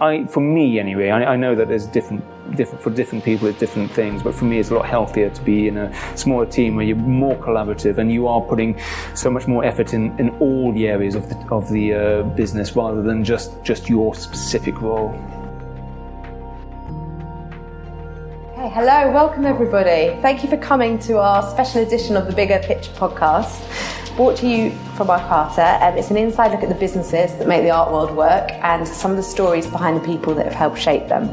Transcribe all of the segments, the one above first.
I, for me anyway, I, I know that there's different different for different people it's different things but for me it's a lot healthier to be in a smaller team where you're more collaborative and you are putting so much more effort in, in all the areas of the, of the uh, business rather than just just your specific role Hey, hello, welcome everybody. Thank you for coming to our special edition of the Bigger Picture podcast brought to you from Arcarta. Um, it's an inside look at the businesses that make the art world work and some of the stories behind the people that have helped shape them.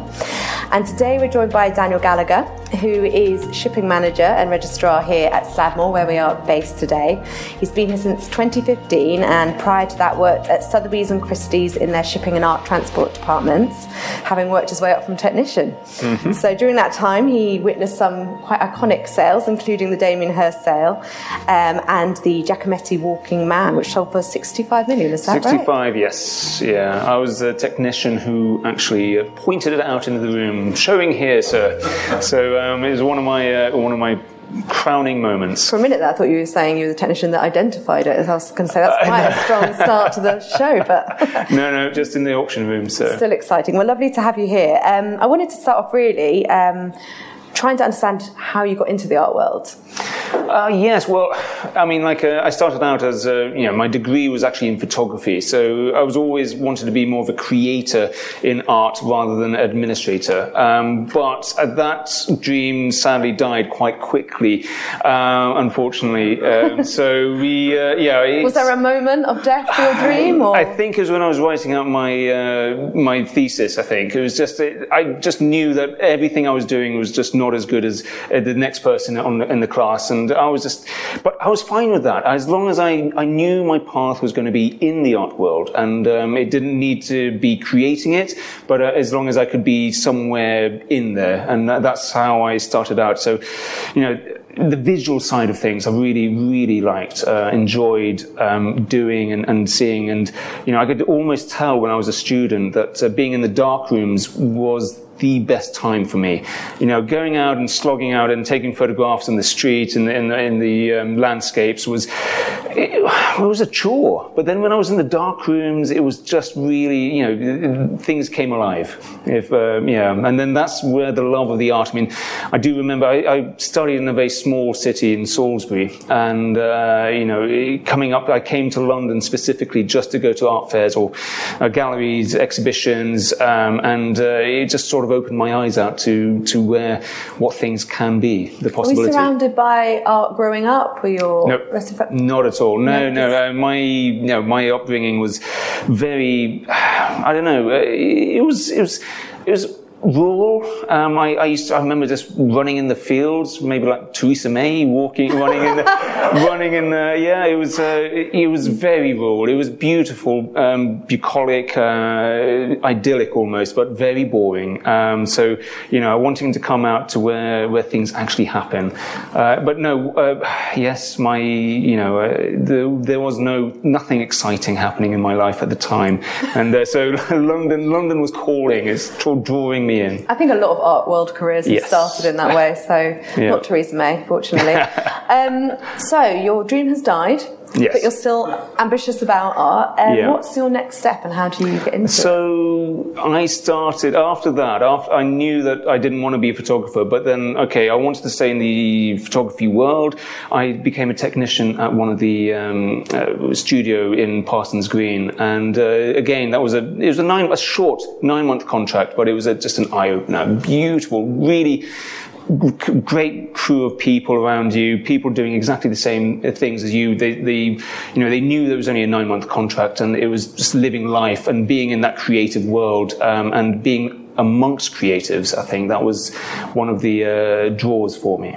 And today we're joined by Daniel Gallagher, who is shipping manager and registrar here at Sladmore, where we are based today. He's been here since 2015 and prior to that worked at Sotheby's and Christie's in their shipping and art transport departments, having worked his way up from technician. Mm-hmm. So during that time, he witnessed some quite iconic sales, including the Damien Hirst sale um, and the Giacometti Walking Man, which sold for 65 million. Is that 65, right? yes. Yeah, I was a technician who actually pointed it out into the room, showing here, sir. So um, it was one of my uh, one of my crowning moments. For a minute there, I thought you were saying you were the technician that identified it. I was going to say that's quite a strong start to the show, but no, no, just in the auction room. So still exciting. Well, lovely to have you here. Um, I wanted to start off really. Um, trying to understand how you got into the art world. Uh, yes, well, I mean, like uh, I started out as uh, you know, my degree was actually in photography, so I was always wanted to be more of a creator in art rather than administrator. Um, but that dream sadly died quite quickly, uh, unfortunately. Um, so we, uh, yeah. Was there a moment of death for your dream? Or? I think it was when I was writing out my uh, my thesis. I think it was just I just knew that everything I was doing was just not as good as uh, the next person on the, in the class. And I was just, but I was fine with that as long as I, I knew my path was going to be in the art world and um, it didn't need to be creating it, but uh, as long as I could be somewhere in there. And that, that's how I started out. So, you know, the visual side of things I really, really liked, uh, enjoyed um, doing and, and, seeing. And, you know, I could almost tell when I was a student that uh, being in the dark rooms was the best time for me. You know, going out and slogging out and taking photographs in the street and in the, in the um, landscapes was it, it, was a chore. But then when I was in the dark rooms, it was just really, you know, things came alive. If um, yeah, and then that's where the love of the art. I mean, I do remember I, I studied in a very small city in Salisbury, and uh, you know, coming up, I came to London specifically just to go to art fairs or uh, galleries, exhibitions, um, and uh, it just sort opened my eyes out to to where what things can be. The possibility. Were you surrounded by art growing up? Were your nope, not at all. No, no. no uh, my know, my upbringing was very. I don't know. Uh, it was it was it was rural. Um, I, I, used to, I remember just running in the fields, maybe like Theresa May walking, running in the, running in the, yeah, it was, uh, it, it, was very rural. It was beautiful, um, bucolic, uh, idyllic almost, but very boring. Um, so, you know, I wanting to come out to where, where things actually happen. Uh, but no, uh, yes, my, you know, uh, the, there was no, nothing exciting happening in my life at the time. And uh, so London, London was calling, it's drawing me I think a lot of art world careers yes. have started in that way. So yeah. not Theresa May, fortunately. um, so your dream has died. Yes. But you're still ambitious about art. Um, yeah. What's your next step and how do you get into so it? So I started after that. After I knew that I didn't want to be a photographer, but then okay, I wanted to stay in the photography world. I became a technician at one of the um, uh, studio in Parsons Green, and uh, again that was a it was a nine a short nine month contract, but it was a, just an eye opener. Beautiful, really great crew of people around you, people doing exactly the same things as you. They, they, you know, they knew there was only a nine month contract and it was just living life and being in that creative world um, and being amongst creatives. I think that was one of the uh, draws for me.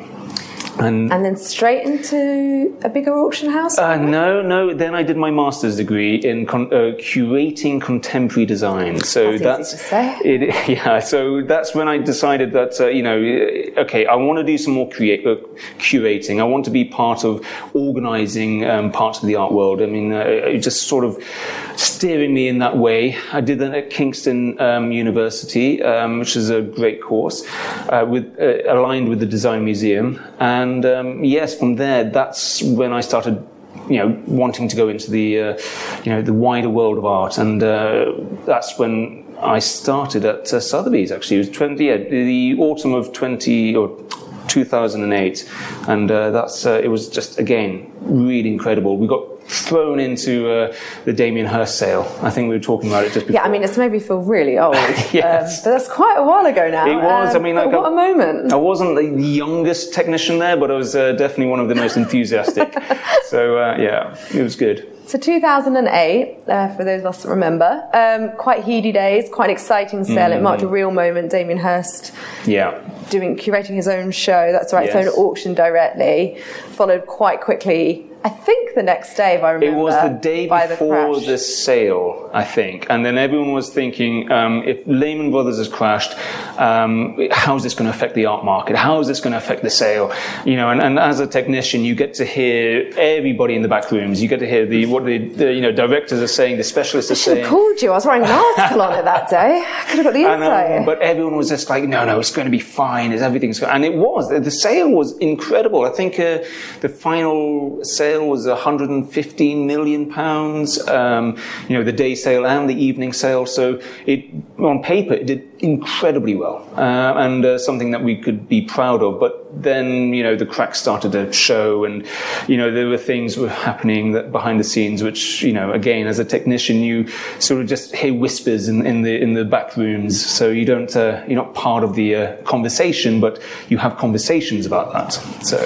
And, and then straight into a bigger auction house? Uh, no, no. Then I did my master's degree in con- uh, curating contemporary design. So that's, that's it. Yeah. So that's when I decided that uh, you know, okay, I want to do some more create, uh, curating. I want to be part of organising um, parts of the art world. I mean, uh, just sort of steering me in that way. I did that at Kingston um, University, um, which is a great course, uh, with aligned with the Design Museum and and um, yes, from there, that's when I started you know, wanting to go into the, uh, you know, the wider world of art, and uh, that's when I started at uh, Sotheby's actually. It was 20, yeah, the autumn of 20 or 2008, and uh, that's uh, it was just again really incredible. We got thrown into uh, the Damien Hirst sale. I think we were talking about it just before. Yeah, I mean, it's made me feel really old. Yes. um, but that's quite a while ago now. It was. Um, I mean, like what a- a moment. I wasn't the youngest technician there, but I was uh, definitely one of the most enthusiastic. so uh, yeah, it was good. So 2008, uh, for those of us that remember, um, quite heady days, quite an exciting sale. It marked a real moment. Damien Hirst Yeah. doing curating his own show. That's right, Yes. his own auction directly. Followed quite quickly. I think the next day, if I remember. It was the day the before crash. the, sale, I think, and then everyone was thinking, um, if Lehman Brothers has crashed, um, how's this going to affect the art market? How is this going to affect the sale? You know, and, and as a technician, you get to hear everybody in the back rooms. You get to hear the what the, the you know directors are saying, the specialists are I saying. have called you. I was writing an article on it that day. I could have got the And, um, but everyone was just like, no, no, it's going to be fine. It's, everything's going. And it was. The, the sale was incredible. I think uh, the final sale was 115 million pounds. Um, you know, the day sale and the evening sale. So it, on paper, it did incredibly well, uh, and uh, something that we could be proud of. But then, you know, the cracks started to show, and you know, there were things were happening that behind the scenes, which you know, again, as a technician, you sort of just hear whispers in, in the in the back rooms, so you don't uh, you're not part of the uh, conversation, but you have conversations about that. So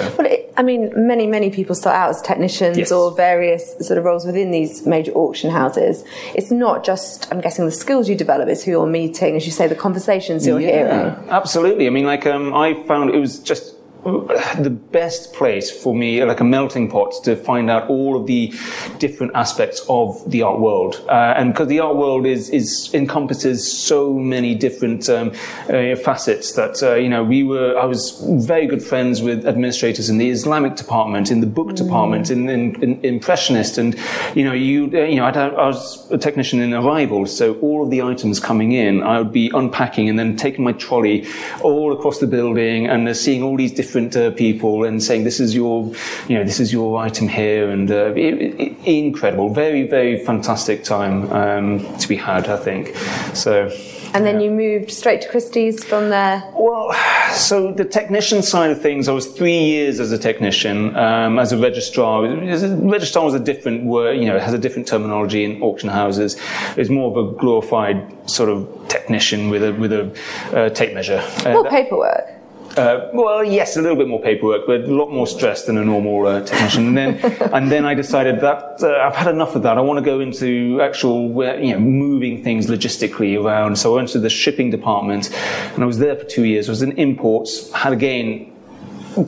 I mean, many, many people start out as technicians Yes. or various sort of roles within these major auction houses. It's not just, I'm guessing, the skills you develop, it's who you're meeting, as you say, the conversations you're hearing. Absolutely. I mean, like, um, I found it was just the best place for me, like a melting pot, to find out all of the different aspects of the art world. Uh, and because the art world is, is encompasses so many different um, uh, facets that, uh, you know, we were, I was very good friends with administrators in the Islamic department, in the book department, in, in, in Impressionist. And, you know, you, uh, you know, I'd, I was a technician in Arrival, so all of the items coming in, I would be unpacking and then taking my trolley all across the building and uh, seeing all these different uh, people and saying, this is your, you know, this is your item here. And uh, it, it, incredible. Very, very fantastic time um, to be had, I think. So. And then you moved straight to Christie's from there. Well, so the technician side of things, I was three years as a technician, um, as a registrar. Registrar was a different word, you know, it has a different terminology in auction houses. It's more of a glorified sort of technician with a with a uh, tape measure. Uh, More that- paperwork. Uh, well, yes, a little bit more paperwork, but a lot more stress than a normal uh, technician. And then, and then I decided that uh, I've had enough of that. I want to go into actual, uh, you know, moving things logistically around. So I went to the shipping department, and I was there for two years. I was in imports. Had again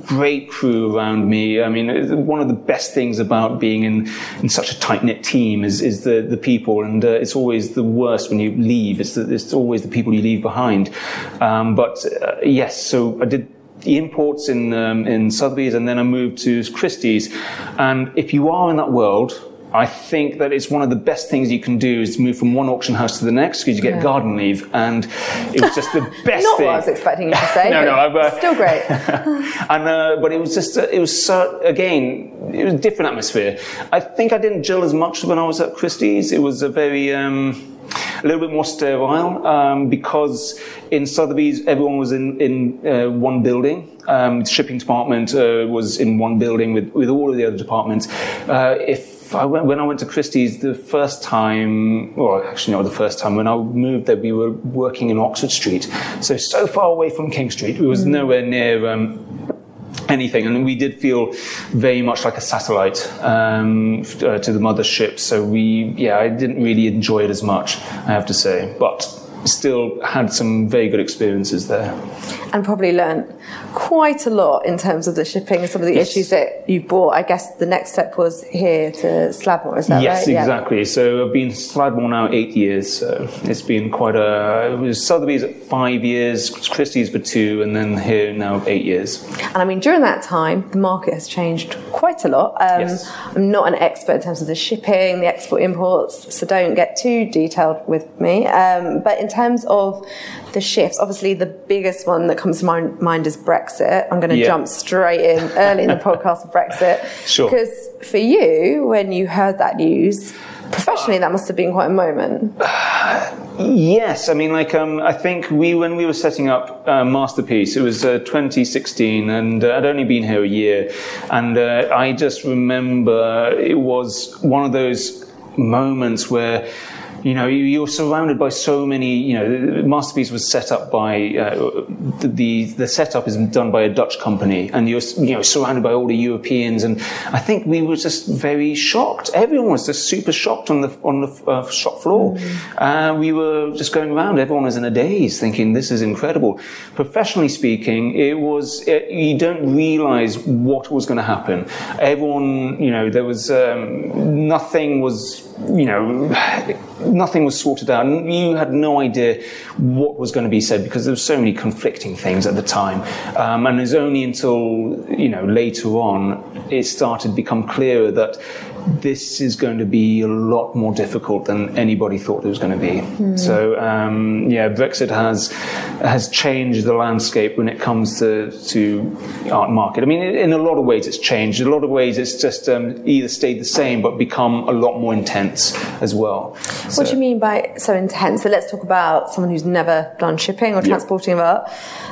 great crew around me. I mean, one of the best things about being in, in such a tight knit team is, is the, the people, and uh, it's always the worst when you leave. It's, the, it's always the people you leave behind. Um, but uh, yes, so I did the imports in um, in Sotheby's, and then I moved to Christie's. And if you are in that world, I think that it's one of the best things you can do is to move from one auction house to the next because you get Yeah. garden leave, and it was just the best Not thing. what I was expecting you to say. No, no, uh, still great. and uh, but it was just uh, it was so again it was a different atmosphere. I think I didn't gel as much when I was at Christie's. It was a very um, a little bit more sterile um, because in Sotheby's everyone was in in uh, one building. Um, the shipping department uh, was in one building with with all of the other departments. Uh, if I went, when I went to Christie's the first time, well, actually not the first time, when I moved there, we were working in Oxford Street. So, so far away from King Street. It was nowhere near, um, anything. And we did feel very much like a satellite um, uh, to the mothership. So we, yeah, I didn't really enjoy it as much, I have to say. But still had some very good experiences there. and probably learnt quite a lot in terms of the shipping and some of the Yes. issues that you brought. I guess the next step was here to Sladmore, is that yes, right? Yeah. exactly. So I've been Sladmore now eight years. So it's been quite a. It was Sotheby's at five years, Christie's for two, and then here now eight years. And I mean, during that time, the market has changed quite a lot. Um, Yes. I'm not an expert in terms of the shipping, the export imports, so don't get too detailed with me. Um, but in terms of the shifts, obviously the biggest one that comes to my mind is Brexit. I'm going to Yeah. jump straight in early in the podcast of Brexit. Sure. Because for you, when you heard that news, professionally, that must have been quite a moment. Yes, I mean, like um, I think we when we were setting up uh, Masterpiece, it was uh, 2016, and uh, I'd only been here a year, and uh, I just remember it was one of those moments where you know, you, are surrounded by so many. You know, Masterpiece was set up by uh, the the setup is done by a Dutch company, and you're you know surrounded by all the Europeans, and I think we were just very shocked. Everyone was just super shocked on the on the uh, shop floor. Mm. Uh, we were just going around. Everyone was in a daze, thinking this is incredible. Professionally speaking, it was it, you don't realize what was going to happen. Everyone, you know, there was um, nothing was you know, nothing was sorted out. And you had no idea what was going to be said because there were so many conflicting things at the time. Um, and it was only until, you know, later on it started to become clearer that this is going to be a lot more difficult than anybody thought it was going to be. Mm. So um, yeah, Brexit has has changed the landscape when it comes to to art market. I mean, in a lot of ways it's changed. In a lot of ways it's just um, either stayed the same but become a lot more intense as well. So, what do you mean by so intense? So let's talk about someone who's never done shipping or transporting of art.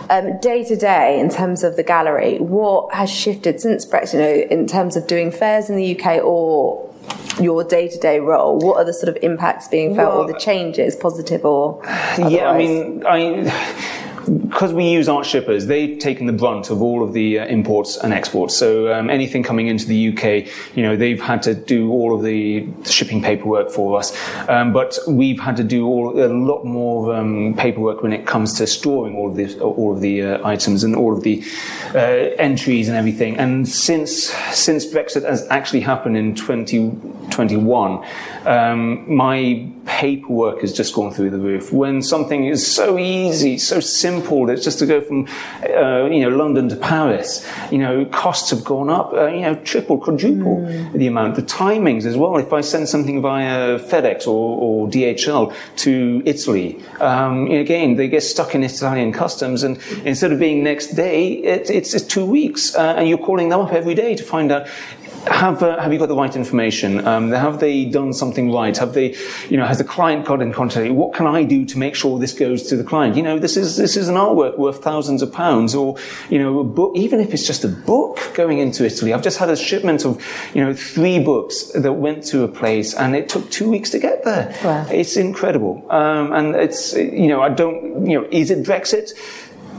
Um, day to day, in terms of the gallery, what has shifted since Brexit? You know, in terms of doing fairs in the UK or your day to day role? What are the sort of impacts being felt, well, or the changes, positive or? Otherwise? Yeah, I mean, I because we use art shippers, they've taken the brunt of all of the uh, imports and exports. So um, anything coming into the UK, you know, they've had to do all of the shipping paperwork for us. Um, but we've had to do all, a lot more um, paperwork when it comes to storing all of the all of the uh, items and all of the uh, entries and everything. And since since Brexit has actually happened in 2021, um, my paperwork has just gone through the roof. When something is so easy, so simple, it's just to go from, uh, you know, London to Paris. You know, costs have gone up, uh, you know, triple, quadruple mm. the amount. The timings as well. If I send something via FedEx or, or DHL to Italy, um, again, they get stuck in Italian customs, and instead of being next day, it, it's, it's, two weeks, uh, and you're calling them up every day to find out have uh, have you got the right information? Um, have they done something right? Have they, you know, has the client got in contact? What can I do to make sure this goes to the client? You know, this is this is an artwork worth thousands of pounds, or you know, a book. Even if it's just a book going into Italy, I've just had a shipment of you know three books that went to a place, and it took two weeks to get there. Wow. It's incredible, um, and it's you know, I don't, you know, is it Brexit?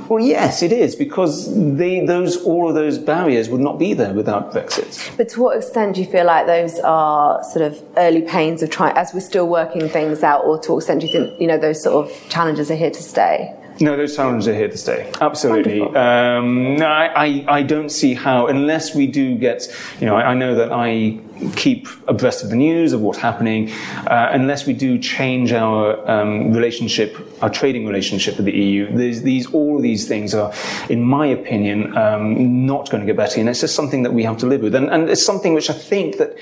Well, yes, it is because they, those all of those barriers would not be there without Brexit. But to what extent do you feel like those are sort of early pains of trying, as we're still working things out, or to what extent do you think you know those sort of challenges are here to stay? No, those challenges are here to stay. Absolutely. Um, no, I, I, I, don't see how, unless we do get, you know, I, I, know that I keep abreast of the news of what's happening, uh, unless we do change our um, relationship, our trading relationship with the EU. these, all of these things are, in my opinion, um, not going to get better, and it's just something that we have to live with, and, and it's something which I think that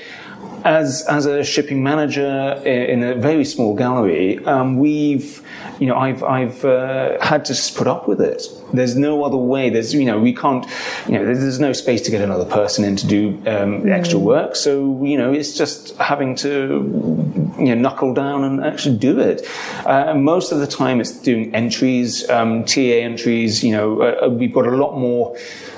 as as a shipping manager in a very small gallery, um, we've you know I've I've uh, had to put up with it. There's no other way. There's you know we can't you know there's no space to get another person in to do um, extra work. So you know it's just having to you know knuckle down and actually do it. Uh, most of the time it's doing entries, um, TA entries. You know uh, we've got a lot more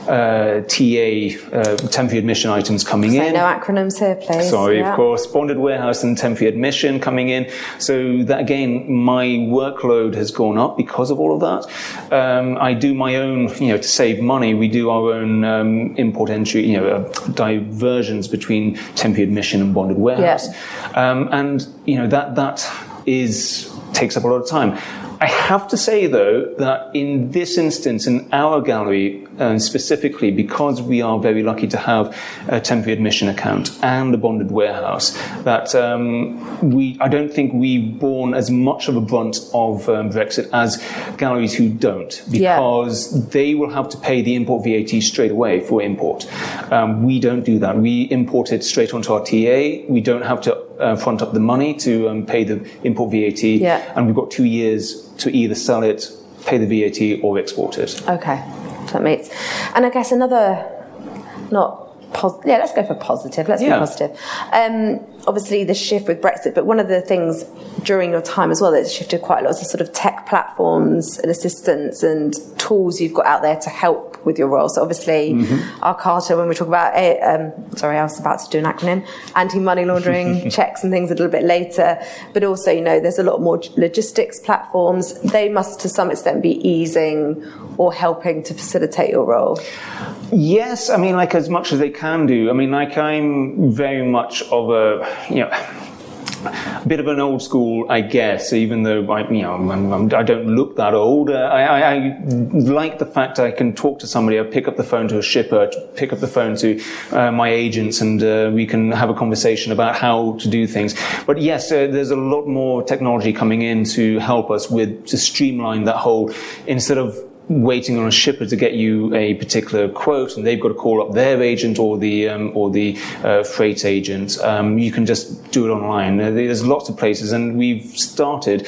uh, TA, uh, temporary admission items coming so in. No acronyms here, please. Sorry, yeah. of course. Bonded warehouse and temporary admission coming in. So that again, my workload has gone up because of all of that. Um, I do my own, you know, to save money, we do our own um, import entry, you know, uh, diversions between temporary admission and bonded warehouse. Yeah. Um, and, you know, that, that is, takes up a lot of time. I have to say, though, that in this instance, in our gallery uh, specifically, because we are very lucky to have a temporary admission account and a bonded warehouse, that um, we, I don't think we've borne as much of a brunt of um, Brexit as galleries who don't, because yeah. they will have to pay the import VAT straight away for import. Um, we don't do that. We import it straight onto our TA. We don't have to uh, front up the money to um, pay the import VAT, yeah. and we've got two years to either sell it, pay the VAT, or export it. Okay, that makes. And I guess another, not pos- yeah, let's go for positive. Let's Yeah. be positive. Um, obviously, the shift with Brexit, but one of the things during your time as well that's shifted quite a lot is the sort of tech platforms and assistance and tools you've got out there to help with your role. So obviously, Arcarta, when we talk about, eh, um, sorry, I was about to do an acronym, anti-money laundering checks and things a little bit later. But also, you know, there's a lot more logistics platforms. They must, to some extent, be easing or helping to facilitate your role. Yes, I mean, like as much as they can do. I mean, like I'm very much of a, you know, a bit of an old school, I guess. Even though I, you know, I'm, I'm, I don't look that old. Uh, I, I, I like the fact I can talk to somebody. I pick up the phone to a shipper, pick up the phone to uh, my agents, and uh, we can have a conversation about how to do things. But yes, uh, there's a lot more technology coming in to help us with to streamline that whole instead of waiting on a shipper to get you a particular quote, and they've got to call up their agent or the um, or the uh, freight agent. Um, you can just do it online. There's lots of places, and we've started.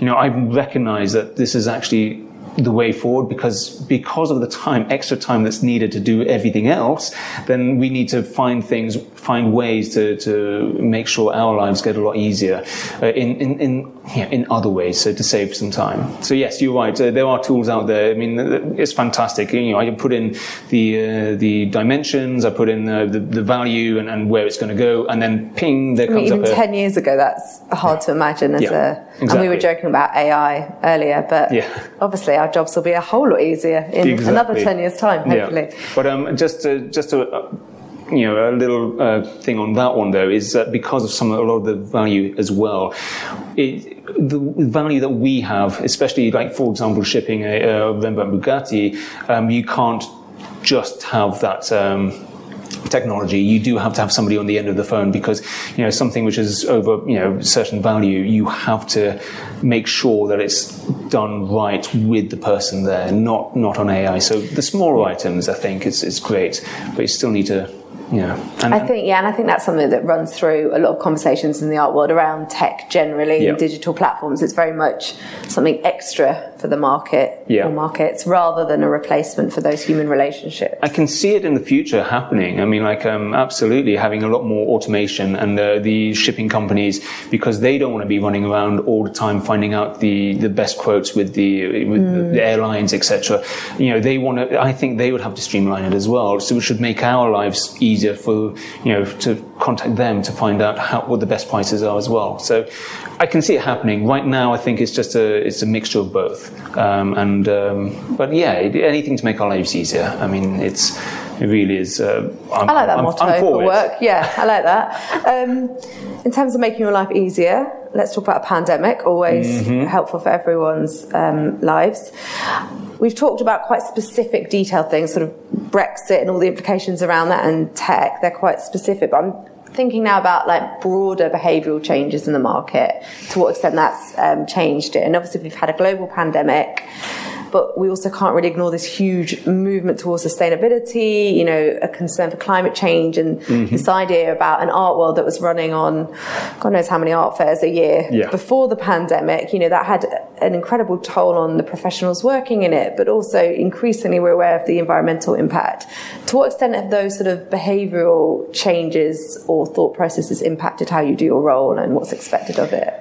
You know, I recognise that this is actually the way forward because because of the time extra time that's needed to do everything else then we need to find things find ways to, to make sure our lives get a lot easier uh, in in in, yeah, in other ways so to save some time so yes you're right uh, there are tools out there I mean it's fantastic you know I put in the uh, the dimensions I put in the, the, the value and, and where it's going to go and then ping there I mean, comes even up a, 10 years ago, that's hard to imagine as Yeah, a. And we were joking about AI earlier, but Yeah. obviously our jobs will be a whole lot easier in Exactly. another 10 years' time, hopefully. Yeah. But um, just to, just to, uh, you know, a little uh, thing on that one though is that because of some a lot of the value as well, it, the value that we have, especially like for example shipping a, a Rembrandt Bugatti, um, you can't just have that. Um, technology you do have to have somebody on the end of the phone because you know something which is over you know certain value you have to make sure that it's done right with the person there not not on AI so the smaller items I think is is great but you still need to you know and, I think, yeah, and I think that's something that runs through a lot of conversations in the art world around tech generally Yeah. and digital platforms. It's very much something extra for the market Yeah. or markets rather than a replacement for those human relationships. I can see it in the future happening. I mean, like, um, absolutely having a lot more automation and uh, the shipping companies because they don't want to be running around all the time finding out the, the best quotes with the with the airlines, etc. You know, they want to. I think they would have to streamline it as well, so it should make our lives easier for you know to contact them to find out how, what the best prices are as well. So I can see it happening right now. I think it's just a it's a mixture of both. Um, and um, but yeah, anything to make our lives easier. I mean, it's it really is. Uh, I like that I'm, motto I'm for work. Yeah, I like that. Um, in terms of making your life easier, let's talk about a pandemic. Always Mm-hmm. helpful for everyone's um, lives. We've talked about quite specific, detailed things, sort of Brexit and all the implications around that, and tech. They're quite specific, but I'm thinking now about like broader behavioural changes in the market. To what extent that's um, changed it, and obviously we've had a global pandemic but we also can't really ignore this huge movement towards sustainability, you know, a concern for climate change and Mm-hmm. this idea about an art world that was running on God knows how many art fairs a year Yeah. before the pandemic, you know, that had an incredible toll on the professionals working in it, but also increasingly we're aware of the environmental impact. To what extent have those sort of behavioural changes or thought processes impacted how you do your role and what's expected of it?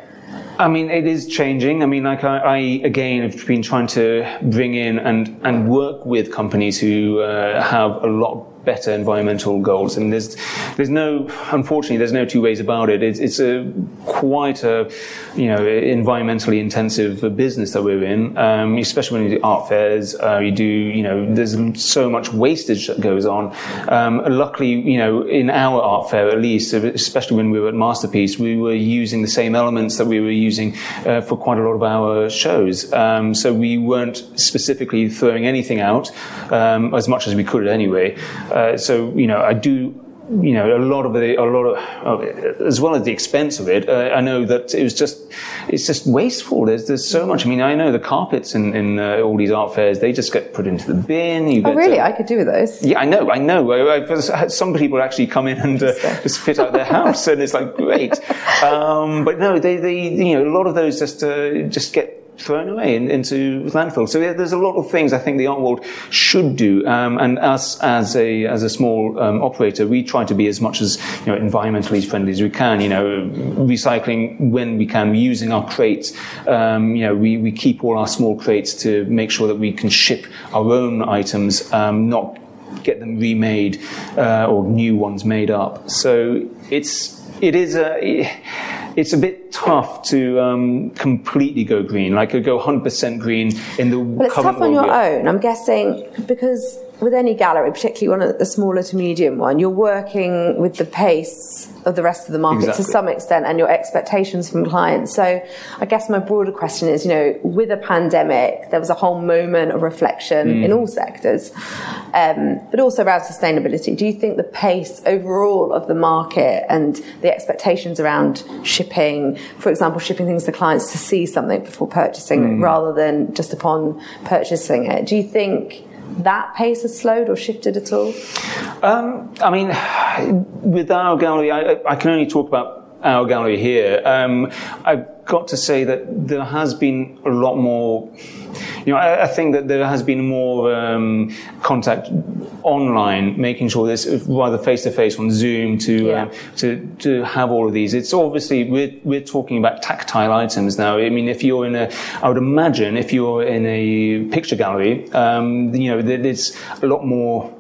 I mean, it is changing. I mean, like I, I again have been trying to bring in and and work with companies who uh, have a lot better environmental goals. And there's there's no, unfortunately, there's no two ways about it. It's, it's a quite a you know environmentally intensive business that we're in, um, especially when you do art fairs. Uh, you do you know there's so much wastage that goes on. Um, luckily, you know, in our art fair at least, especially when we were at Masterpiece, we were using the same elements that we were using uh, for quite a lot of our shows. Um, so we weren't specifically throwing anything out um, as much as we could anyway. Uh, so you know, I do. You know, a lot of the, a lot of, as well as the expense of it. Uh, I know that it was just, it's just wasteful. There's, there's so much. I mean, I know the carpets in, in uh, all these art fairs, they just get put into the bin. You Oh, really? uh, I could do with those. yeah, I know, I know. I, I've some people actually come in and uh, just fit out their house, and it's like great. Um, but no, they, they, you know, a lot of those just uh, just get thrown away in, into landfill. So there's a lot of things I think the art world should do. Um, and us as a as a small um, operator, we try to be as much as you know environmentally friendly as we can. You know, recycling when we can, using our crates. Um, you know, we, we keep all our small crates to make sure that we can ship our own items, um, not get them remade uh, or new ones made up. So it's it is a it's a bit tough to um, completely go green, like go 100% green in the But it's tough on your own. I'm guessing because with any gallery, particularly one of the smaller to medium one, you're working with the pace of the rest of the market exactly. to some extent and your expectations from clients. So I guess my broader question is, you know, with a pandemic, there was a whole moment of reflection mm. in all sectors, um, but also around sustainability. Do you think the pace overall of the market and the expectations around shipping, for example, shipping things to clients to see something before purchasing mm. rather than just upon purchasing it, do you think that pace has slowed or shifted at all? Um, I mean, with our gallery, I, I, can only talk about our gallery here. Um, I've got to say that there has been a lot more you know, I, I think that there has been more um, contact online, making sure this rather face to face on Zoom to yeah. um, to to have all of these. It's obviously we're we're talking about tactile items now. I mean, if you're in a, I would imagine if you're in a picture gallery, um, you know, there's a lot more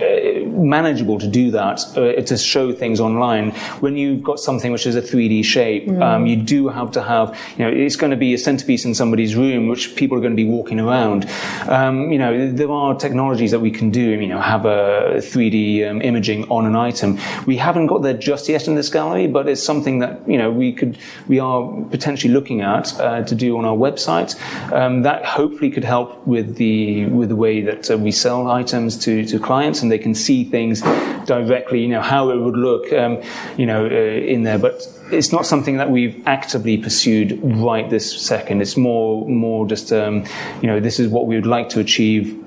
uh, manageable to do that, uh, to show things online. When you've got something which is a 3D shape, mm. um, you do have to have, you know, it's going to be a centerpiece in somebody's room, which people are going to be walking around. Um, you know, there are technologies that we can do, you know, have a 3D um, imaging on an item. We haven't got there just yet in this gallery, but it's something that, you know, we could, we are potentially looking at uh, to do on our website. Um, that hopefully could help with the, with the way that uh, we sell items to, to clients and they can see things directly, you know, how it would look, um, you know, uh, in there. But it's not something that we've actively pursued right this second. It's more, more just, um, you know, this is what we would like to achieve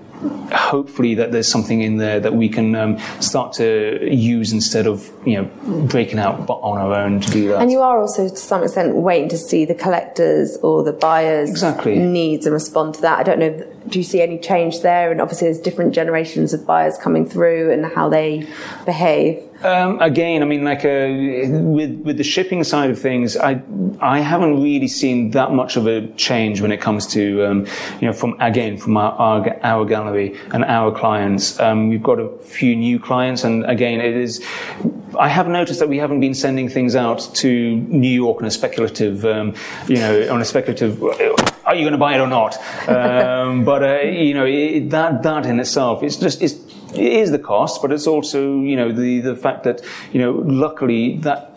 hopefully that there's something in there that we can um, start to use instead of you know breaking out on our own to do that. And you are also to some extent waiting to see the collectors or the buyers exactly. needs and respond to that. I don't know. Do you see any change there? And obviously, there's different generations of buyers coming through and how they behave. Um, again, I mean, like uh, with with the shipping side of things, I I haven't really seen that much of a change when it comes to um, you know from again from our our, our gallery and our clients. Um, we've got a few new clients, and again, it is. I have noticed that we haven't been sending things out to New York on a speculative, um, you know, on a speculative. Are you going to buy it or not? Um, but uh, you know, it, that that in itself, it's just it's it is the cost, but it's also, you know, the, the fact that, you know, luckily that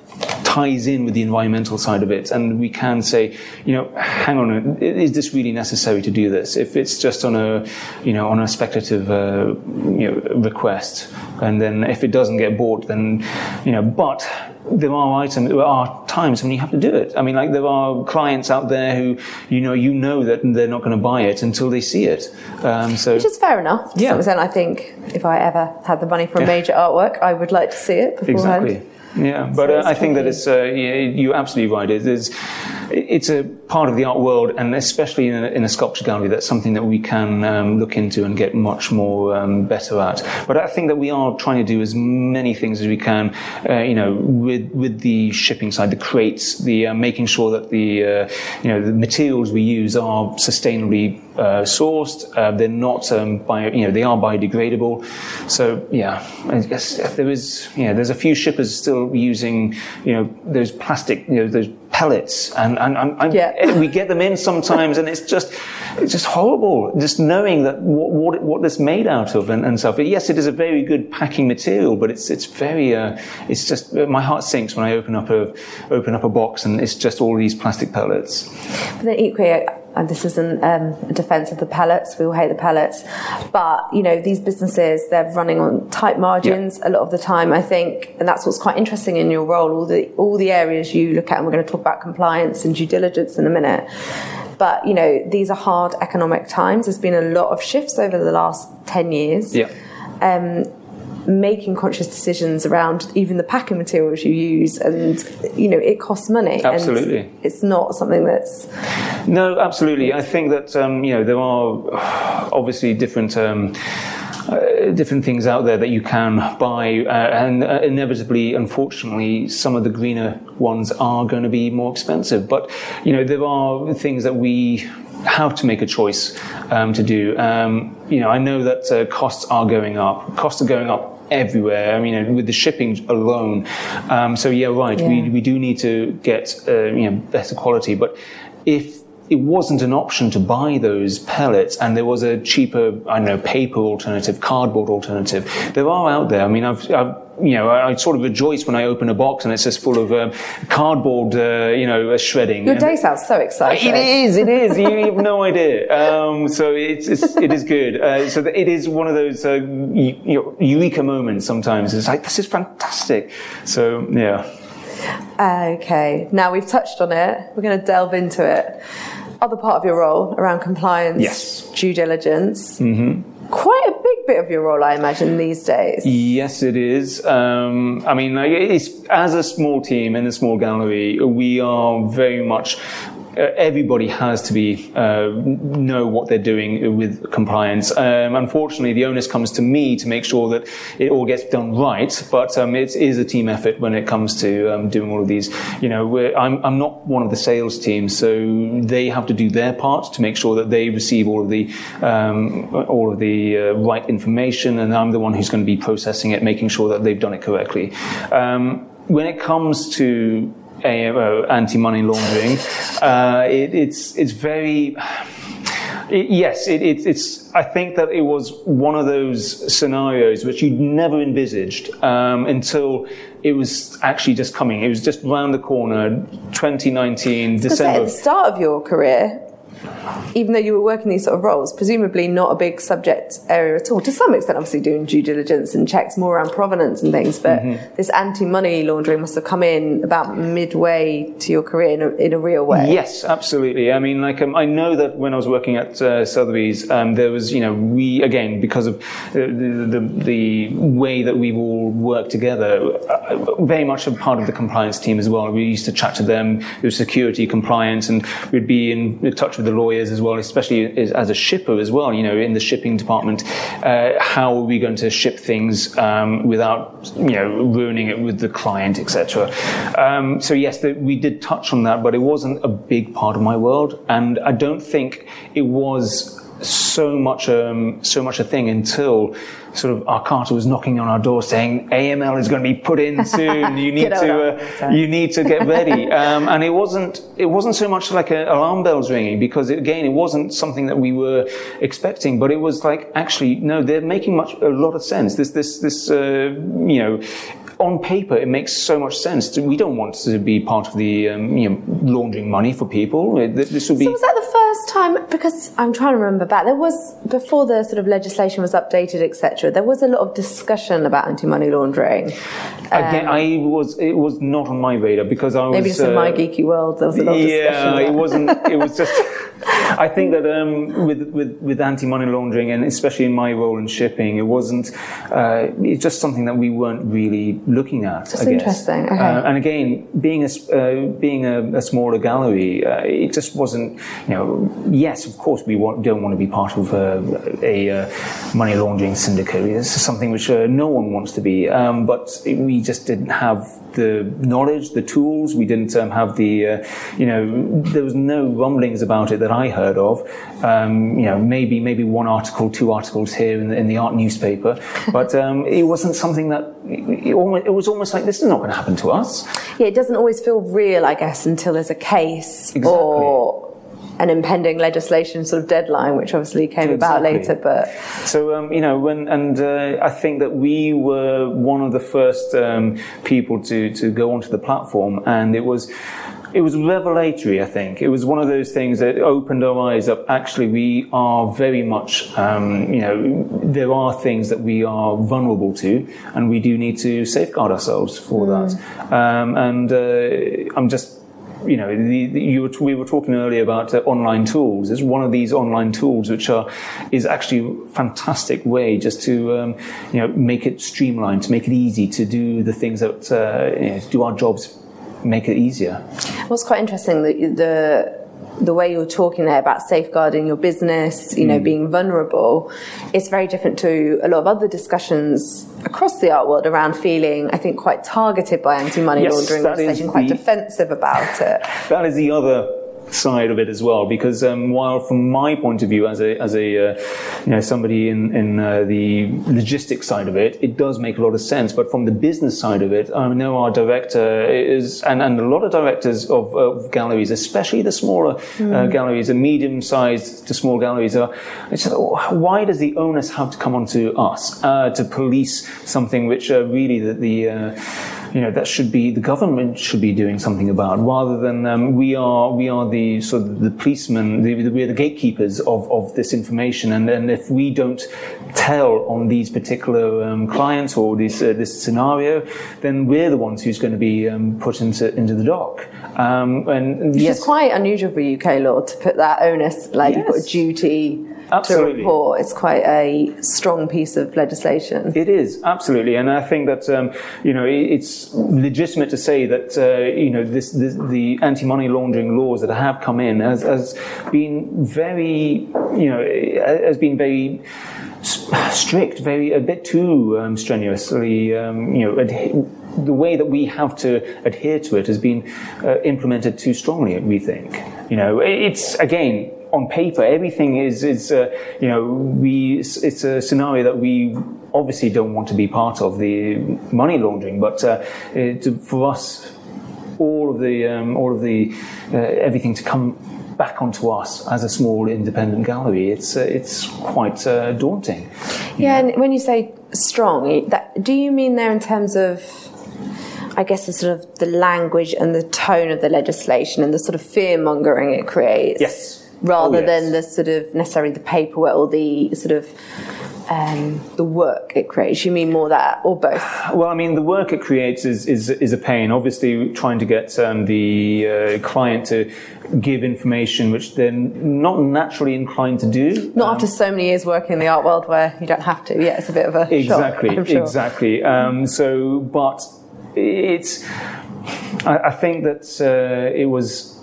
ties in with the environmental side of it. And we can say, you know, hang on, is this really necessary to do this? If it's just on a, you know, on a speculative, uh, you know, request, and then if it doesn't get bought, then, you know, but there are items, there are times when you have to do it. I mean, like there are clients out there who, you know, you know that they're not going to buy it until they see it. Um, so, which is fair enough. To yeah. some extent, I think if I ever had the money for a major artwork, I would like to see it beforehand. Exactly. Yeah, but uh, I think that it's uh, you're absolutely right. It is, it's a part of the art world, and especially in a, in a sculpture gallery, that's something that we can um, look into and get much more um, better at. But I think that we are trying to do as many things as we can, uh, you know, with with the shipping side, the crates, the uh, making sure that the uh, you know the materials we use are sustainably uh, sourced. Uh, they're not um, bio, you know, they are biodegradable. So yeah, I guess there is, yeah, there's a few shippers still using, you know, those plastic, you know, those pellets, and, and, and yeah. we get them in sometimes, and it's just it's just horrible. Just knowing that what what, what this made out of and, and stuff. Yes, it is a very good packing material, but it's it's very uh, it's just my heart sinks when I open up a open up a box and it's just all these plastic pellets. But then equally, and this isn't um, a defense of the pellets, we all hate the pellets, but you know, these businesses, they're running on tight margins yeah. a lot of the time, I think, and that's what's quite interesting in your role, all the, all the areas you look at, and we're going to talk about compliance and due diligence in a minute. But, you know, these are hard economic times. There's been a lot of shifts over the last 10 years. Yeah. Um, making conscious decisions around even the packing materials you use, and you know it costs money. Absolutely, it's not something that's. No, absolutely. I think that um, you know there are obviously different. Um, uh, different things out there that you can buy, uh, and uh, inevitably, unfortunately, some of the greener ones are going to be more expensive. But you know, there are things that we have to make a choice um, to do. Um, you know, I know that uh, costs are going up. Costs are going up everywhere. I mean, with the shipping alone. Um, so yeah, right. Yeah. We we do need to get uh, you know better quality, but if it wasn't an option to buy those pellets and there was a cheaper, I don't know, paper alternative, cardboard alternative. There are out there. I mean, I've, I've you know, I, I, sort of rejoice when I open a box and it's just full of um, cardboard, uh, you know, shredding. Your day sounds so exciting. It is, it is. you have no idea. Um, so it's, it's, it is good. Uh, so it is one of those uh, eureka moments sometimes. It's like, this is fantastic. So, yeah. Okay, now we've touched on it. We're going to delve into it other part of your role around compliance, yes. due diligence. Mm-hmm. Quite a bit of your role, I imagine, these days. Yes, it is. Um, I mean, it's as a small team in a small gallery, we are very much everybody has to be uh, know what they're doing with compliance. Um, unfortunately, the onus comes to me to make sure that it all gets done right. But um, it is a team effort when it comes to um, doing all of these. You know, I'm, I'm not one of the sales team, so they have to do their part to make sure that they receive all of the um, all of the uh, right information, and I'm the one who's going to be processing it, making sure that they've done it correctly. Um, when it comes to anti-money laundering. Uh, it, it's it's very. It, yes, it, it, it's. I think that it was one of those scenarios which you'd never envisaged um, until it was actually just coming. It was just round the corner, 2019 December. At the start of your career, even though you were working these sort of roles, presumably not a big subject area at all. To some extent, obviously doing due diligence and checks more around provenance and things, but mm-hmm. this anti-money laundering must have come in about midway to your career in a, in a real way. Yes, absolutely. I mean, like um, I know that when I was working at uh, Sotheby's, um, there was, you know, we again because of the, the, the way that we've all worked together, uh, very much a part of the compliance team as well. We used to chat to them, it was security compliance, and we'd be in touch with the as well, especially as a shipper as well. You know, in the shipping department, uh, how are we going to ship things um, without you know ruining it with the client, etc. Um, so yes, the, we did touch on that, but it wasn't a big part of my world, and I don't think it was so much um, so much a thing until sort of Arcarta was knocking on our door saying AML is going to be put in soon. You need to uh, you need to get ready. Um, and it wasn't it wasn't so much like a, alarm bells ringing because it, again it wasn't something that we were expecting, but it was like actually no, they're making much a lot of sense. This this this uh, you know on paper, it makes so much sense. We don't want to be part of the um, you know, laundering money for people. This would be. So was that the first time? Because I'm trying to remember back. There was before the sort of legislation was updated, etc. There was a lot of discussion about anti-money laundering. Again, um, I was it was not on my radar because I was maybe just uh, in my geeky world. There was a lot of. Yeah, it wasn't. It was just. I think that um, with, with, with anti-money laundering and especially in my role in shipping, it wasn't, uh, it's just something that we weren't really looking at. That's interesting. Okay. Uh, and again, being a, uh, being a, a smaller gallery, uh, it just wasn't, you know, yes, of course we want, don't want to be part of uh, a, a uh, money laundering syndicate. This is something which no one wants to be. Um, but we just didn't have the knowledge, the tools. We didn't um, have the, you know, there was no rumblings about it that I heard of. Um, you know, maybe maybe one article, two articles here in the, in the art newspaper, but um, it wasn't something that. It, almost, it, was almost like this is not going to happen to us. Yeah, it doesn't always feel real, I guess, until there's a case exactly. or an impending legislation sort of deadline, which obviously came exactly. about later. But so um, you know, when and uh, I think that we were one of the first um, people to to go onto the platform, and it was it was revelatory, I think. It was one of those things that opened our eyes up. Actually, we are very much, um, you know, there are things that we are vulnerable to, and we do need to safeguard ourselves for mm. that. Um, and uh, I'm just you know, the, the, you were, we were talking earlier about uh, online tools. It's one of these online tools which are is actually a fantastic way just to um, you know make it streamlined, to make it easy to do the things that uh, you know, do our jobs, make it easier. What's quite interesting the, the the way you're talking there about safeguarding your business, you know, mm. being vulnerable, it's very different to a lot of other discussions across the art world around feeling, I think, quite targeted by anti-money yes, laundering legislation, quite the, defensive about it. That is the other side of it as well. Because um, while from my point of view, as a as a uh, you know somebody in in uh, the logistics side of it, it does make a lot of sense. But from the business side of it, I know our director is, and, and a lot of directors of, of galleries, especially the smaller mm. uh, hmm. galleries, the medium sized to small galleries, are. It's, why does the onus have to come onto us uh, to police something which uh, really the, the uh, you know that should be the government should be doing something about rather than um, we are we are the sort of the policemen the, we're the gatekeepers of, of this information and, and if we don't tell on these particular um, clients or this uh, this scenario then we're the ones who's going to be um, put into into the dock um, and Which yes. is quite unusual for UK law to put that onus like yes. you've got a duty Absolutely. to report. It's quite a strong piece of legislation. It is absolutely, and I think that um, you know it's legitimate to say that uh, you know this, this, the anti-money laundering laws that have come in has, has been very you know has been very strict, very a bit too um, strenuously um, you know. the way that we have to adhere to it has been uh, implemented too strongly, we think. You know, it's again on paper, everything is, is uh, you know, we, it's a scenario that we obviously don't want to be part of the money laundering, but uh, it, for us, all of the, um, all of the, uh, everything to come back onto us as a small independent gallery, it's, uh, it's quite uh, daunting. Yeah, know? and when you say strong, that, do you mean there in terms of I guess the sort of the language and the tone of the legislation and the sort of fear mongering it creates. Yes rather oh, yes. than the sort of necessarily the paperwork or the sort of um, the work it creates? You mean more that, or both? Well, I mean, the work it creates is is, is a pain. Obviously, trying to get um, the uh, client to give information which they're not naturally inclined to do. Not um, after so many years working in the art world where you don't have to. Yeah, it's a bit of a exactly, shock, sure. exactly. Um, so, but it's. I, I think that uh, it was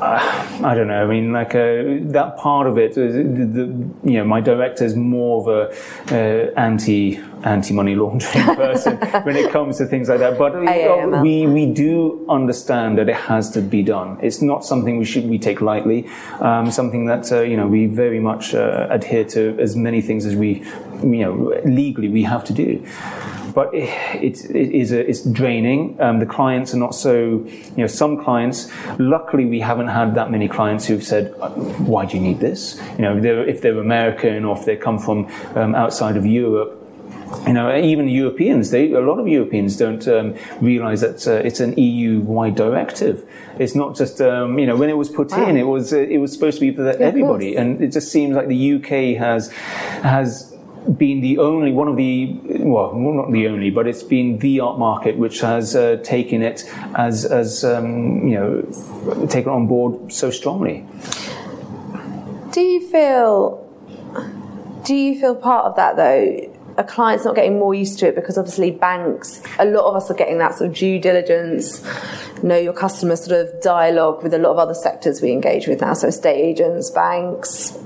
uh, I don't know. I mean, like uh, that part of it. Uh, the, the, you know, my director is more of a uh, anti anti money laundering person when it comes to things like that. But uh, we we do understand that it has to be done. It's not something we should we take lightly. Um, something that uh, you know we very much adhere to as many things as we you know legally we have to do but it, it, it is a, it's draining. Um, the clients are not so, you know, some clients, luckily we haven't had that many clients who've said, why do you need this? You know, they're, if they're American or if they come from um, outside of Europe, you know, even Europeans, they, a lot of Europeans don't um, realize that uh, it's an EU-wide directive. It's not just, um, you know, when it was put wow. in, it was uh, it was supposed to be for everybody, and it just seems like the UK has has been the only one of the well, not the only, but it's been the art market which has uh, taken it as as um, you know taken on board so strongly. Do you feel? Do you feel part of that though? A client's not getting more used to it because obviously banks, a lot of us are getting that sort of due diligence, know your customer sort of dialogue with a lot of other sectors we engage with now. So estate agents, banks,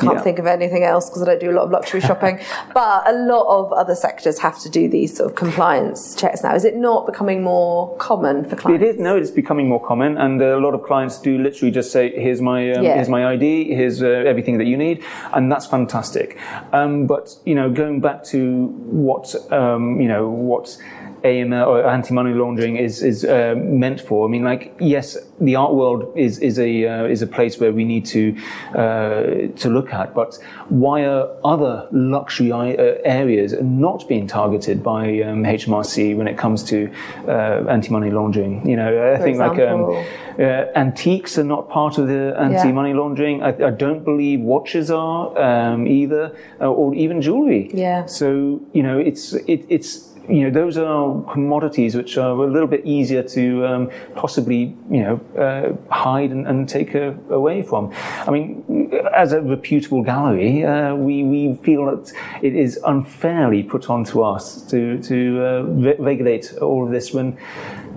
can't yeah. think of anything else because I don't do a lot of luxury shopping. but a lot of other sectors have to do these sort of compliance checks now. Is it not becoming more common for clients? It is. No, it's becoming more common, and a lot of clients do literally just say, "Here's my um, yeah. here's my ID. Here's uh, everything that you need," and that's fantastic. Um, but you know, going back to what um, you know what AML or anti-money laundering is is uh, meant for. I mean, like yes, the art world is is a uh, is a place where we need to uh, to look at, but why are other luxury uh, areas not being targeted by um, HMRC when it comes to uh, anti-money laundering? You know, I for think example. like. Um, uh, antiques are not part of the anti-money yeah. laundering. I, I, don't believe watches are um, either, or even jewelry. Yeah. So you know, it's it, it's you know, those are commodities which are a little bit easier to um, possibly, you know, uh, hide and, and take a, away from. I mean, as a reputable gallery, uh, we, we feel that it is unfairly put onto us to, to uh, re- regulate all of this when,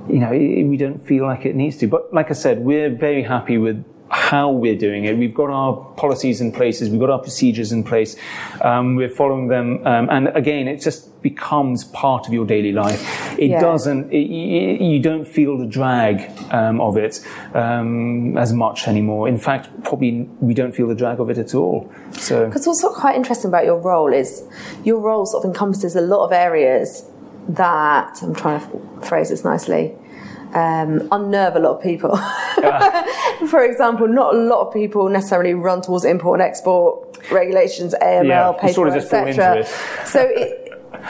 you know, we don't feel like it needs to. But like I said, we're very happy with how we're doing it. We've got our policies in places, we've got our procedures in place, um, we're following them, um, and again, it's just becomes part of your daily life. It Yeah. doesn't, it, you don't feel the drag um, of it um, as much anymore. In fact, probably we don't feel the drag of it at all. So, Because what's quite interesting about your role is your role sort of encompasses a lot of areas that I'm trying to phrase this nicely. Um, unnerve a lot of people. For example, not a lot of people necessarily run towards import and export regulations, AML, Yeah, paper, sort of etc. So it,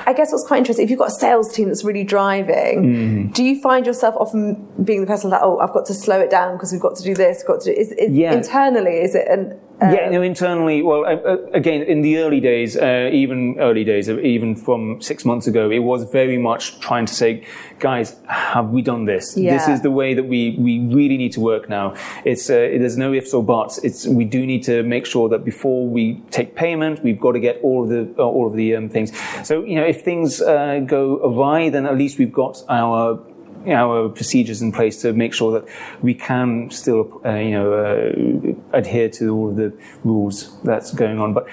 I guess what's quite interesting, if you've got a sales team that's really driving, Mm-hmm. do you find yourself often being the person like, oh, I've got to slow it down because we've got to do this, got to do is, is Yeah. internally, is it an yeah, no, internally, well, uh, uh, again, in the early days, uh, even early days, uh, even from six months ago, it was very much trying to say, guys, have we done this? This is the way that we, we really need to work now. It's, uh, there's no ifs or buts. It's, we do need to make sure that before we take payment, we've got to get all of the, uh, all of the um, things. So, you know, if things uh, go awry, then at least we've got our our procedures in place to make sure that we can still, uh, you know, uh, adhere to all of the rules that's going on. But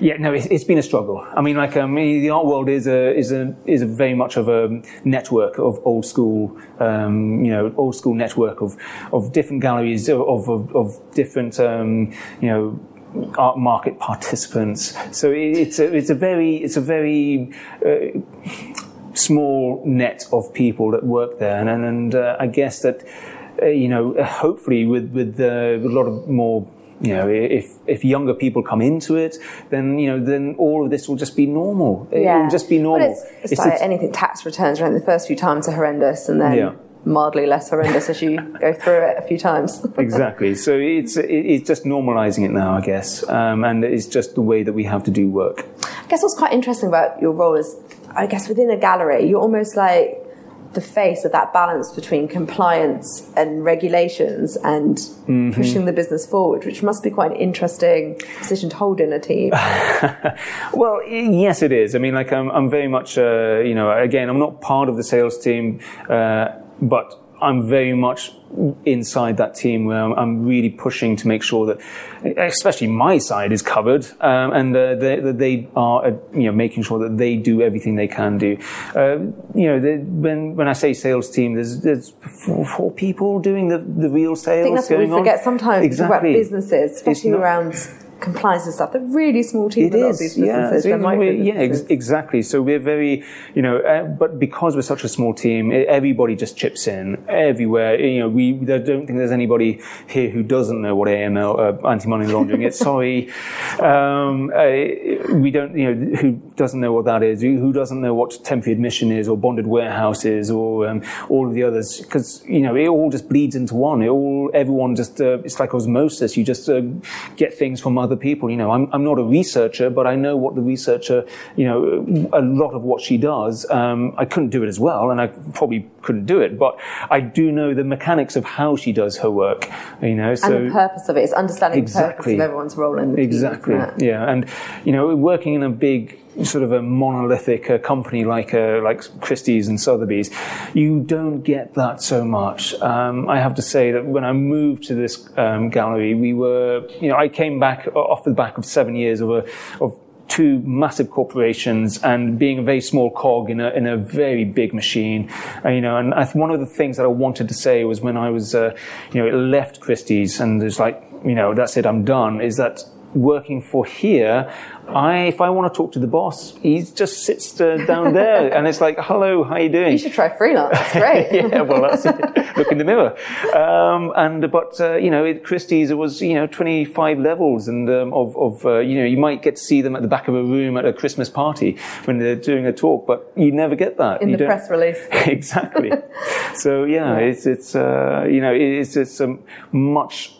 yeah, no, it's, it's been a struggle. I mean, like, um, the art world is a is a is a very much of a network of old school, um, you know, old school network of of different galleries of of, of different, um, you know art market participants. So it, it's a, it's a very, it's a very, uh, small net of people that work there, and and, and uh, I guess that uh, you know hopefully with with uh, a lot of more. You know, if if younger people come into it, then you know, then all of this will just be normal. It will just be normal. Well, it's, it's, like anything tax returns, right? The first few times are horrendous, and then Yeah. mildly less horrendous as you go through it a few times. exactly. So it's it, it's just normalizing it now, I guess, um, and it's just the way that we have to do work. I guess what's quite interesting about your role is, I guess, within a gallery, you're almost like the face of that balance between compliance and regulations and Mm-hmm. pushing the business forward, which must be quite an interesting position to hold in a team. Well, yes, it is. I mean, like, I'm, I'm very much, uh, you know, again, I'm not part of the sales team, uh, but I'm very much inside that team where I'm, I'm really pushing to make sure that, especially my side is covered, um, and uh, they, that they are, uh, you know, making sure that they do everything they can do. Uh, you know, the, when when I say sales team, there's there's four, four people doing the, the real sales. I think that's what we going on. forget sometimes Exactly. about businesses, especially not- around compliance and stuff. They're really small teams. It a lot of these yeah. businesses. So They're we're- yeah, ex- exactly. So we're very, you know, uh, but because we're such a small team, everybody just chips in everywhere. You know, we I don't think there's anybody here who doesn't know what AML, uh, anti-money laundering is. Sorry, um, uh, we don't, you know, who doesn't know what that is? Who who doesn't know what temporary admission is, or bonded warehouse is, or um, all of the others? Because you know, it all just bleeds into one. It all, everyone just, uh, it's like osmosis. You just uh, get things from other people. You know, I'm I'm not a researcher, but I know what the researcher, you know, a lot of what she does. Um, I couldn't do it as well, and I probably couldn't do it, but I do know the mechanics of how she does her work. You know, so and the purpose of it is understanding the purpose Exactly. of everyone's role in the Exactly. isn't? Yeah, and you know, working in a big sort of a monolithic company like uh, like Christie's and Sotheby's, you don't get that so much. Um, I have to say that when I moved to this um, gallery, we were, you know, I came back off the back of seven years of a of two massive corporations and being a very small cog in a, in a very big machine. Uh, you know, and I, one of the things that I wanted to say was when I was, uh, you know, it left Christie's and it's like, you know, that's it, I'm done, is that working for here, I, if I want to talk to the boss, he just sits uh, down there and it's like, hello, how you doing? You should try freelance. It's great. yeah, well, that's it. Look in the mirror. Um, and but uh, you know, at Christie's it was you know 25 levels, and um, of of uh, you know you might get to see them at the back of a room at a Christmas party when they're doing a talk, but you never get that In You the don't- press release. exactly. so yeah, it's it's uh, you know it's it's a much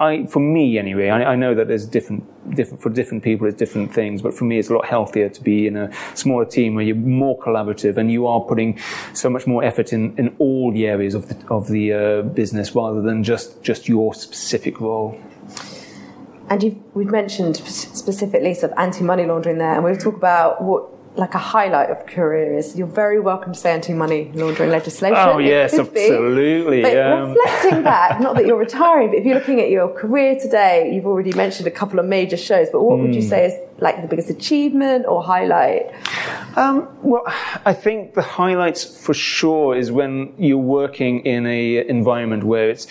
I, for me anyway, I, I know that there's different, different for different people, it's different things. But for me, it's a lot healthier to be in a smaller team where you're more collaborative and you are putting so much more effort in, in all the areas of the of the uh, business rather than just just your specific role. And we've mentioned specifically sort of anti-money laundering there, and we'll talk about what like a highlight of career is you're very welcome to say anti-money laundering legislation. Oh yes, absolutely. But um... reflecting back, not that you're retiring, but if you're looking at your career today, you've already mentioned a couple of major shows. But what mm. would you hmm. say is like the biggest achievement or highlight? Um, well, I think the highlights for sure is when you're working in a environment where it's,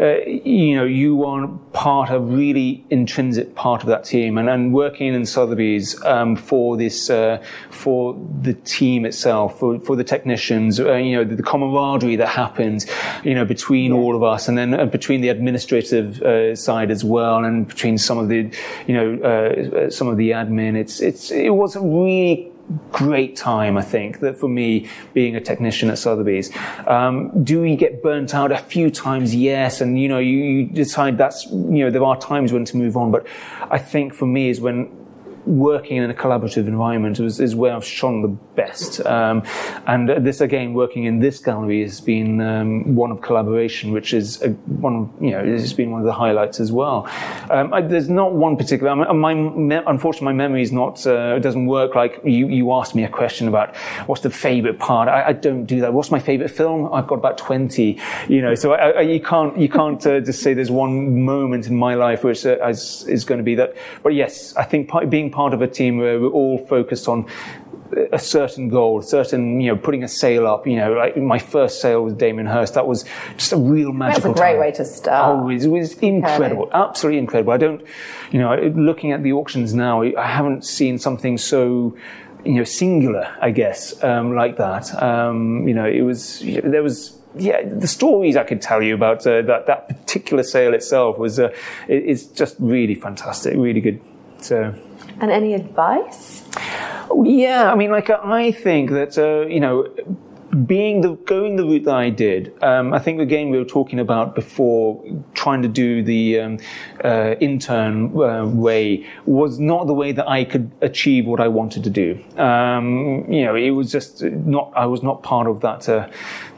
uh, you know, you are part of really intrinsic part of that team, and, and working in Sotheby's um, for this, uh, for the team itself, for, for the technicians, uh, you know, the, the, camaraderie that happens, you know, between all of us, and then uh, between the administrative uh, side as well, and between some of the, you know, uh, some of of the admin. It's it's it was a really great time, I think, that for me, being a technician at Sotheby's. Um, do we get burnt out a few times? Yes. And, you know, you, you, decide that's, you know, there are times when to move on. But I think for me is when working in a collaborative environment is, is where I've shone the best. Um, and this again, working in this gallery has been um, one of collaboration, which is a, one, you know, has been one of the highlights as well. Um, I, there's not one particular. I mean, my unfortunately, my memory is not. Uh, doesn't work like you. You asked me a question about what's the favorite part. I, I don't do that. What's my favorite film? I've got about twenty. You know, so I, you can't you can't uh, just say there's one moment in my life which uh, is, is going to be that. But yes, I think part, being part of a team where we're all focused on a certain goal, certain, you know, putting a sale up, you know, like my first sale with Damien Hirst, that was just a real magical That's a great time. way to start. Oh, it was incredible. Okay. Absolutely incredible. I don't, you know, looking at the auctions now, I haven't seen something so, you know, singular, I guess, um, like that. Um, you know, it was, there was, yeah, the stories I could tell you about uh, that that particular sale itself was uh, it, it's just really fantastic, really good. So, and any advice? Yeah, I mean, like I think that uh, you know, being the going the route that I did, um, I think again we were talking about before, trying to do the um, uh, intern uh, way was not the way that I could achieve what I wanted to do. Um, you know, it was just not. I was not part of that uh,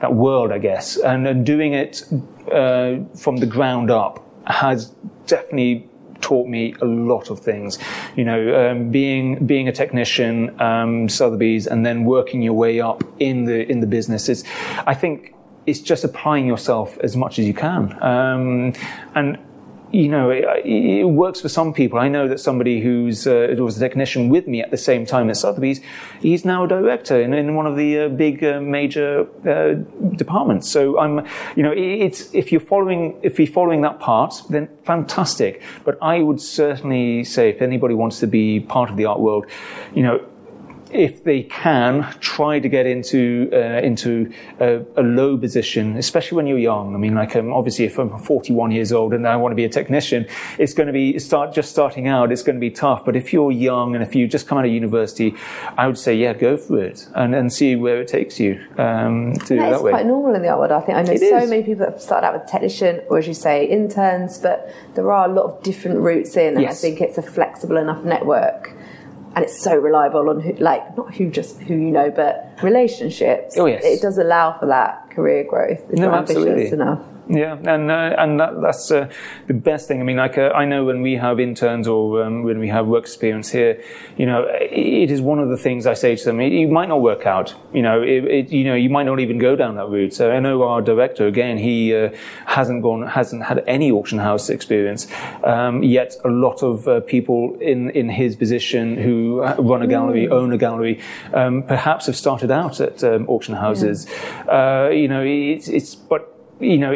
that world, I guess, and, and doing it uh, from the ground up has definitely taught me a lot of things. You know, um, being being a technician, um, Sotheby's, and then working your way up in the in the business. It's, I think it's just applying yourself as much as you can. Um, and you know, it, it, works for some people. I know that somebody who's uh, was a technician with me at the same time at Sotheby's, he's now a director in, in one of the uh, big uh, major uh, departments. So I'm, you know, it's if you're following if you're following that part, then fantastic. But I would certainly say if anybody wants to be part of the art world, you know, if they can, try to get into uh, into a, a, low position, especially when you're young. I mean, like um, obviously, if I'm 41 years old and I want to be a technician, it's going to be start just starting out. It's going to be tough. But if you're young and if you just come out of university, I would say, yeah, go for it and, and see where it takes you. Um, to that that quite normal in the art world. I think I know it so is. many people that have started out with technician or, as you say, interns. But there are a lot of different routes in, and yes. I think it's a flexible enough network and it's so reliable on who, like not who just who you know, but relationships. Oh yes, it does allow for that career growth if no, you're ambitious absolutely. enough. Yeah, and uh, and that, that's uh, the best thing. I mean, like uh, I know when we have interns or um, when we have work experience here, you know, it is one of the things I say to them. It, it might not work out. You know, it, it, you know, you might not even go down that route. So I know our director again, he uh, hasn't gone, hasn't had any auction house experience. Um, yet a lot of uh, people in in his position who run a gallery, mm. own a gallery, um, perhaps have started out at um, auction houses. Yeah. Uh, you know, it's it's but you know,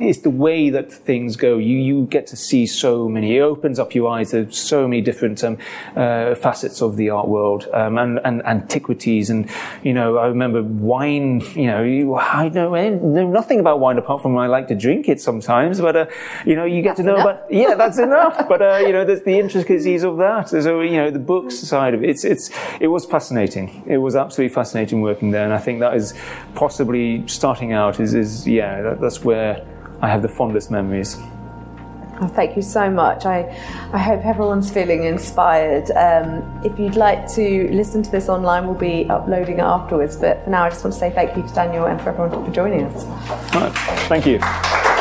it's the way that things go. You you get to see so many. It opens up your eyes to so many different um, uh, facets of the art world um, and, and antiquities. And you know, I remember wine. You know, you, I know, I know nothing about wine apart from I like to drink it sometimes. But uh, you know, you get that's to know enough. about yeah, that's enough. But uh, you know, there's the intricacies of that. So you know, the books side of it. It's it's it was fascinating. It was absolutely fascinating working there, and I think that is possibly starting out is is yeah, that, that's where I have the fondest memories. Oh, thank you so much. I, I hope everyone's feeling inspired. Um, if you'd like to listen to this online, we'll be uploading it afterwards. But for now, I just want to say thank you to Daniel and for everyone for joining us. Right. Thank you.